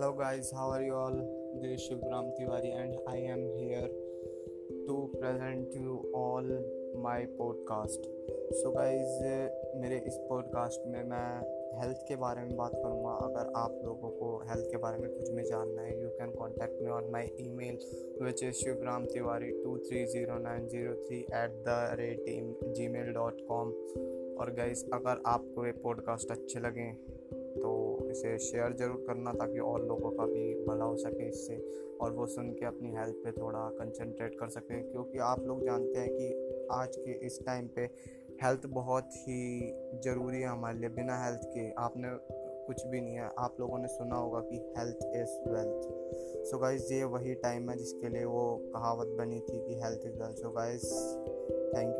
Hello, guys, how are you all? This is Shivram Tiwari, and I am here to present you all my podcast. So, मेरे इस podcast में मैं health के बारे में बात करूँगा अगर आप लोगों को हेल्थ के बारे में कुछ भी जानना है you can contact me on my email which is Shivram Tiwari two three zero nine zero three at the rate Gmail dot com और गाइज़ अगर आपको ये पॉडकास्ट अच्छे लगें तो इसे शेयर ज़रूर करना ताकि और लोगों का भी भला हो सके इससे और वो सुन के अपनी हेल्थ पे थोड़ा कंसंट्रेट कर सकें। क्योंकि आप लोग जानते हैं कि आज के इस टाइम पे हेल्थ बहुत ही ज़रूरी है हमारे लिए। बिना हेल्थ के आपने कुछ भी नहीं है। आप लोगों ने सुना होगा कि health is wealth so guys ये वही टाइम है जिसके लिए वो कहावत बनी थी कि health is wealth so guys thank you